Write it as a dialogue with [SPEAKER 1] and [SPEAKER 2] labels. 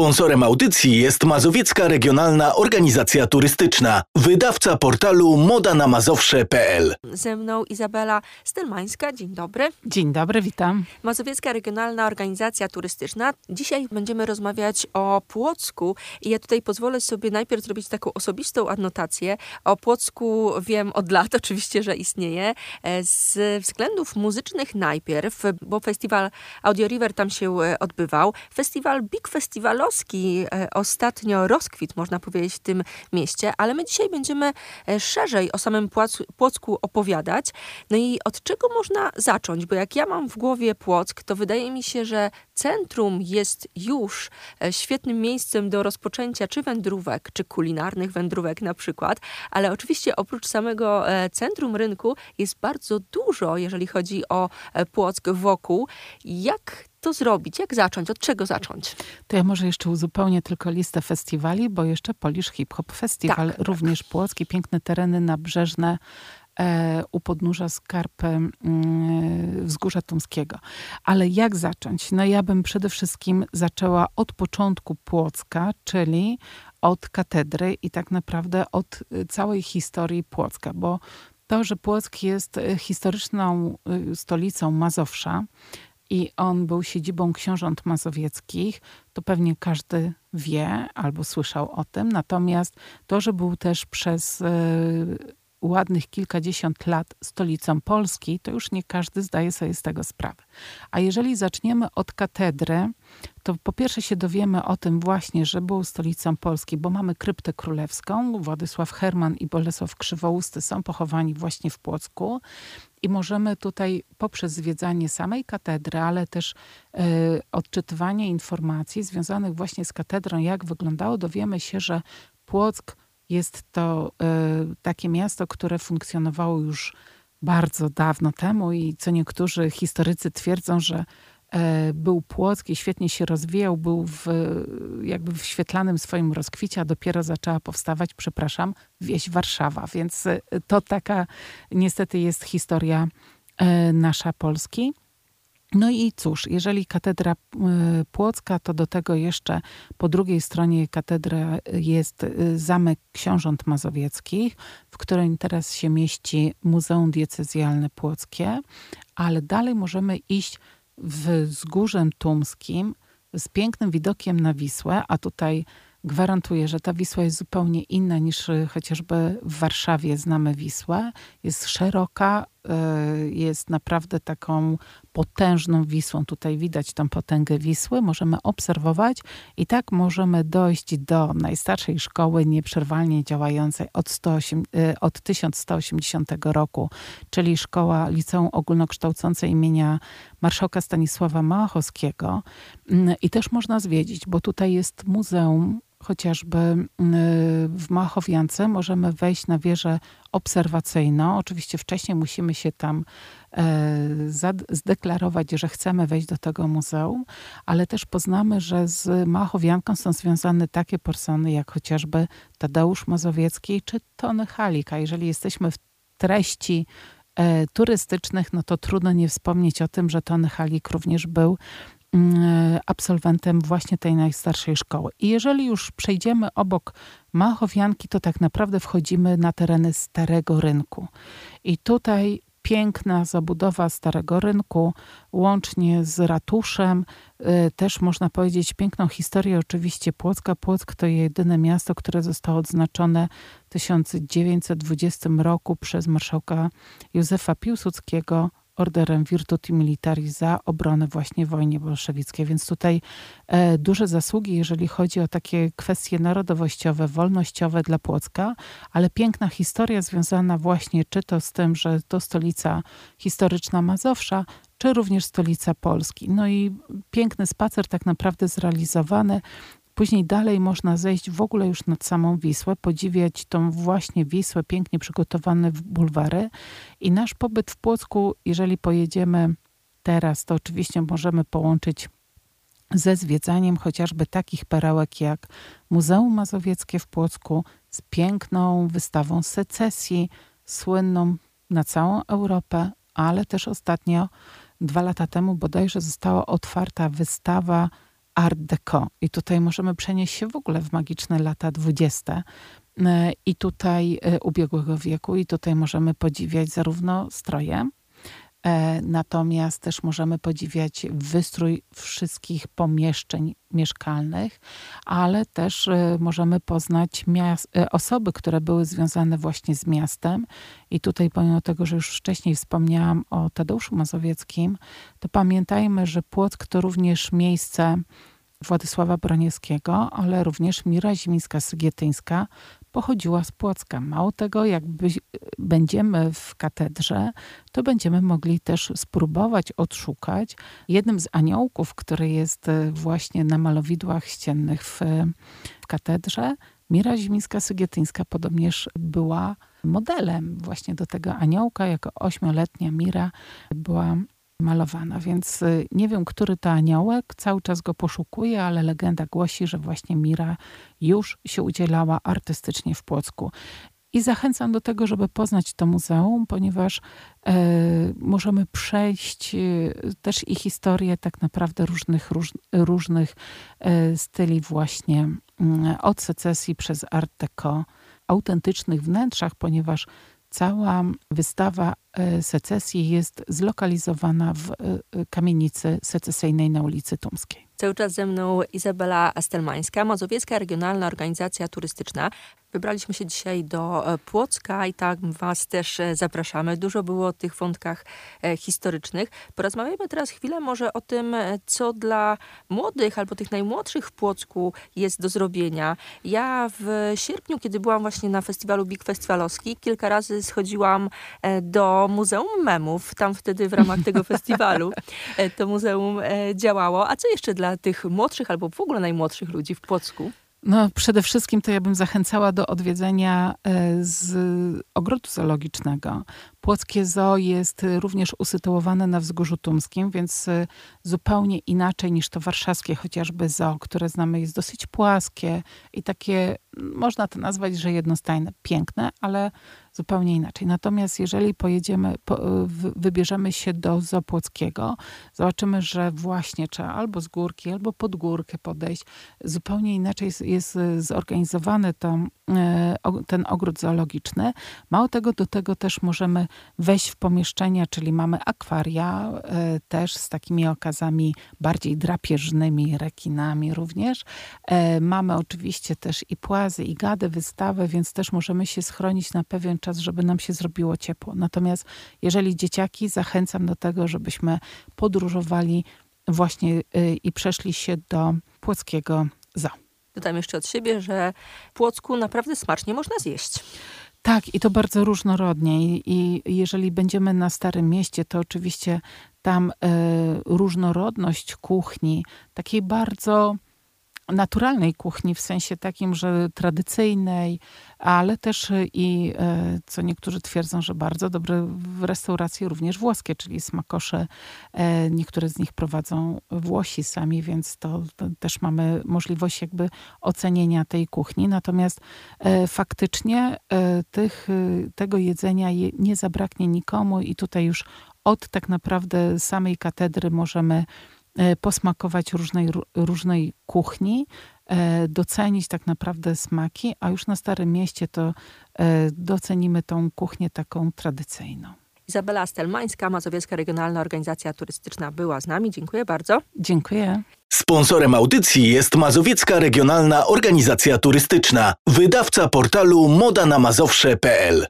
[SPEAKER 1] Sponsorem audycji jest Mazowiecka Regionalna Organizacja Turystyczna, wydawca portalu modanamazowsze.pl.
[SPEAKER 2] Ze mną Izabela Stelmańska. Dzień dobry.
[SPEAKER 3] Dzień dobry, witam.
[SPEAKER 2] Mazowiecka Regionalna Organizacja Turystyczna. Dzisiaj będziemy rozmawiać o Płocku i ja tutaj pozwolę sobie najpierw zrobić taką osobistą adnotację. O Płocku wiem od lat oczywiście, że istnieje. E, z względów muzycznych najpierw, bo festiwal Audio River tam się e, odbywał. Festiwal Big Festiwalowski e, ostatnio rozkwit, można powiedzieć, w tym mieście, ale my dzisiaj będziemy szerzej o samym Płocku opowiadać. No i od czego można zacząć? Bo jak ja mam w głowie Płock, to wydaje mi się, że centrum jest już świetnym miejscem do rozpoczęcia czy wędrówek, czy kulinarnych wędrówek na przykład, ale oczywiście oprócz samego centrum rynku jest bardzo dużo, jeżeli chodzi o Płock wokół. Jak to zrobić? Jak zacząć? Od czego zacząć?
[SPEAKER 3] To ja może jeszcze uzupełnię tylko listę festiwali, bo jeszcze Polish Hip Hop Festival, tak, również tak. Płocki, piękne tereny nabrzeżne e, u podnóża skarpy e, Wzgórza Tumskiego. Ale jak zacząć? No ja bym przede wszystkim zaczęła od początku Płocka, czyli od katedry i tak naprawdę od e, całej historii Płocka, bo to, że Płock jest e, historyczną e, stolicą Mazowsza, i on był siedzibą książąt mazowieckich, to pewnie każdy wie albo słyszał o tym. Natomiast to, że był też przez y, ładnych kilkadziesiąt lat stolicą Polski, to już nie każdy zdaje sobie z tego sprawę. A jeżeli zaczniemy od katedry, to po pierwsze się dowiemy o tym właśnie, że był stolicą Polski, bo mamy kryptę królewską. Władysław Herman i Bolesław Krzywousty są pochowani właśnie w Płocku. I możemy tutaj poprzez zwiedzanie samej katedry, ale też y, odczytywanie informacji związanych właśnie z katedrą, jak wyglądało, dowiemy się, że Płock jest to y, takie miasto, które funkcjonowało już bardzo dawno temu i co niektórzy historycy twierdzą, że był Płock i świetnie się rozwijał, był w, jakby w świetlanym swoim rozkwicie, a dopiero zaczęła powstawać, przepraszam, wieś Warszawa. Więc e, to taka niestety jest historia e, nasza Polski. No i cóż, jeżeli katedra Płocka, to do tego jeszcze po drugiej stronie katedry jest Zamek Książąt Mazowieckich, w którym teraz się mieści Muzeum Diecezjalne Płockie, ale dalej możemy iść wzgórzem tumskim z pięknym widokiem na Wisłę, a tutaj gwarantuję, że ta Wisła jest zupełnie inna niż chociażby w Warszawie znamy Wisłę. Jest szeroka, jest naprawdę taką potężną Wisłą. Tutaj widać tą potęgę Wisły, możemy obserwować i tak możemy dojść do najstarszej szkoły nieprzerwalnie działającej od, 108, y, od 1180 roku, czyli szkoła Liceum Ogólnokształcące imienia marszałka Stanisława Małachowskiego. Mm, I też można zwiedzić, bo tutaj jest muzeum chociażby mm, w Machowiance możemy wejść na wieżę obserwacyjną. Oczywiście wcześniej musimy się tam e, zdeklarować, że chcemy wejść do tego muzeum, ale też poznamy, że z Machowianką są związane takie persony jak chociażby Tadeusz Mazowiecki czy Tony Halika. Jeżeli jesteśmy w treści e, turystycznych, no to trudno nie wspomnieć o tym, że Tony Halik również był absolwentem właśnie tej najstarszej szkoły. I jeżeli już przejdziemy obok Machowianki, to tak naprawdę wchodzimy na tereny Starego Rynku. I tutaj piękna zabudowa Starego Rynku, łącznie z ratuszem. Y, też można powiedzieć piękną historię oczywiście Płocka. Płock to jedyne miasto, które zostało odznaczone w 1920 roku przez marszałka Józefa Piłsudskiego orderem Virtuti Militari za obronę właśnie wojnie bolszewickiej. Więc tutaj e, duże zasługi, jeżeli chodzi o takie kwestie narodowościowe, wolnościowe dla Płocka, ale piękna historia związana właśnie czy to z tym, że to stolica historyczna Mazowsza, czy również stolica Polski. No i piękny spacer tak naprawdę zrealizowany Później dalej można zejść w ogóle już nad samą Wisłę, podziwiać tą właśnie Wisłę, pięknie przygotowane bulwary. I nasz pobyt w Płocku, jeżeli pojedziemy teraz, to oczywiście możemy połączyć ze zwiedzaniem chociażby takich perełek jak Muzeum Mazowieckie w Płocku z piękną wystawą secesji, słynną na całą Europę, ale też ostatnio, dwa lata temu bodajże została otwarta wystawa Art Deco. I tutaj możemy przenieść się w ogóle w magiczne lata dwudzieste e, i tutaj e, ubiegłego wieku i tutaj możemy podziwiać zarówno stroje, natomiast też możemy podziwiać wystrój wszystkich pomieszczeń mieszkalnych, ale też e, możemy poznać e, osoby, które były związane właśnie z miastem. I tutaj, pomimo tego, że już wcześniej wspomniałam o Tadeuszu Mazowieckim, to pamiętajmy, że Płock to również miejsce Władysława Broniewskiego, ale również Mira Zimińska-Sygietyńska pochodziła z Płocka. Mało tego, jak będziemy w katedrze, to będziemy mogli też spróbować odszukać jednym z aniołków, który jest e, właśnie na malowidłach ściennych w, w katedrze. Mira Zimińska-Sygietyńska podobnież była modelem właśnie do tego aniołka. Jako ośmioletnia Mira była malowana, więc y, nie wiem, który to aniołek, cały czas go poszukuję, ale legenda głosi, że właśnie Mira już się udzielała artystycznie w Płocku. I zachęcam do tego, żeby poznać to muzeum, ponieważ e, możemy przejść e, też i historię tak naprawdę różnych, róż, różnych e, styli właśnie mm, od secesji przez Art Deco, autentycznych wnętrzach, ponieważ Cała wystawa e, secesji jest zlokalizowana w e, kamienicy secesyjnej na ulicy Tumskiej.
[SPEAKER 2] Cały czas ze mną Izabela Astelmańska, Mazowiecka Regionalna Organizacja Turystyczna. Wybraliśmy się dzisiaj do e, Płocka i tak was też e, zapraszamy. Dużo było o tych wątkach e, historycznych. Porozmawiajmy teraz chwilę może o tym, co dla młodych albo tych najmłodszych w Płocku jest do zrobienia. Ja w sierpniu, kiedy byłam właśnie na festiwalu Big Festiwalowski, kilka razy schodziłam do Muzeum Memów. Tam wtedy w ramach tego festiwalu to muzeum działało. A co jeszcze dla tych młodszych albo w ogóle najmłodszych ludzi w Płocku?
[SPEAKER 3] No, przede wszystkim to ja bym zachęcała do odwiedzenia e, z ogrodu zoologicznego. Płockie Zoo jest również usytuowane na Wzgórzu Tumskim, więc e, zupełnie inaczej niż to warszawskie chociażby zoo, które znamy jest dosyć płaskie i takie, można to nazwać, że jednostajne, piękne, ale zupełnie inaczej. Natomiast jeżeli pojedziemy, po, wybierzemy się do Zopłockiego, zobaczymy, że właśnie trzeba albo z górki, albo pod górkę podejść. Zupełnie inaczej jest, jest zorganizowany to, e, ten ogród zoologiczny. Mało tego, do tego też możemy wejść w pomieszczenia, czyli mamy akwaria też z takimi okazami bardziej drapieżnymi, rekinami również. Mamy oczywiście też i płazy, i gady, wystawę, więc też możemy się schronić na pewien czas, żeby nam się zrobiło ciepło. Natomiast jeżeli dzieciaki, zachęcam do tego, żebyśmy podróżowali właśnie y, i przeszli się do Płockiego Zoo.
[SPEAKER 2] Dodam jeszcze od siebie, że w Płocku naprawdę smacznie można zjeść.
[SPEAKER 3] Tak, i to bardzo różnorodnie. I jeżeli będziemy na Starym Mieście, to oczywiście tam y, różnorodność kuchni, takiej bardzo naturalnej kuchni, w sensie takim, że tradycyjnej, ale też i, e, co niektórzy twierdzą, że bardzo dobre w restauracje również włoskie, czyli smakosze. E, niektóre z nich prowadzą Włosi sami, więc to, to też mamy możliwość jakby ocenienia tej kuchni. Natomiast e, faktycznie tych, tego jedzenia nie zabraknie nikomu i tutaj już od tak naprawdę samej katedry możemy posmakować różnej, różnej kuchni, e, docenić tak naprawdę smaki, a już na Starym Mieście to e, docenimy tą kuchnię taką tradycyjną.
[SPEAKER 2] Izabela Stelmańska, Mazowiecka Regionalna Organizacja Turystyczna była z nami. Dziękuję bardzo.
[SPEAKER 3] Dziękuję.
[SPEAKER 1] Sponsorem audycji jest Mazowiecka Regionalna Organizacja Turystyczna, wydawca portalu modanamazowsze.pl.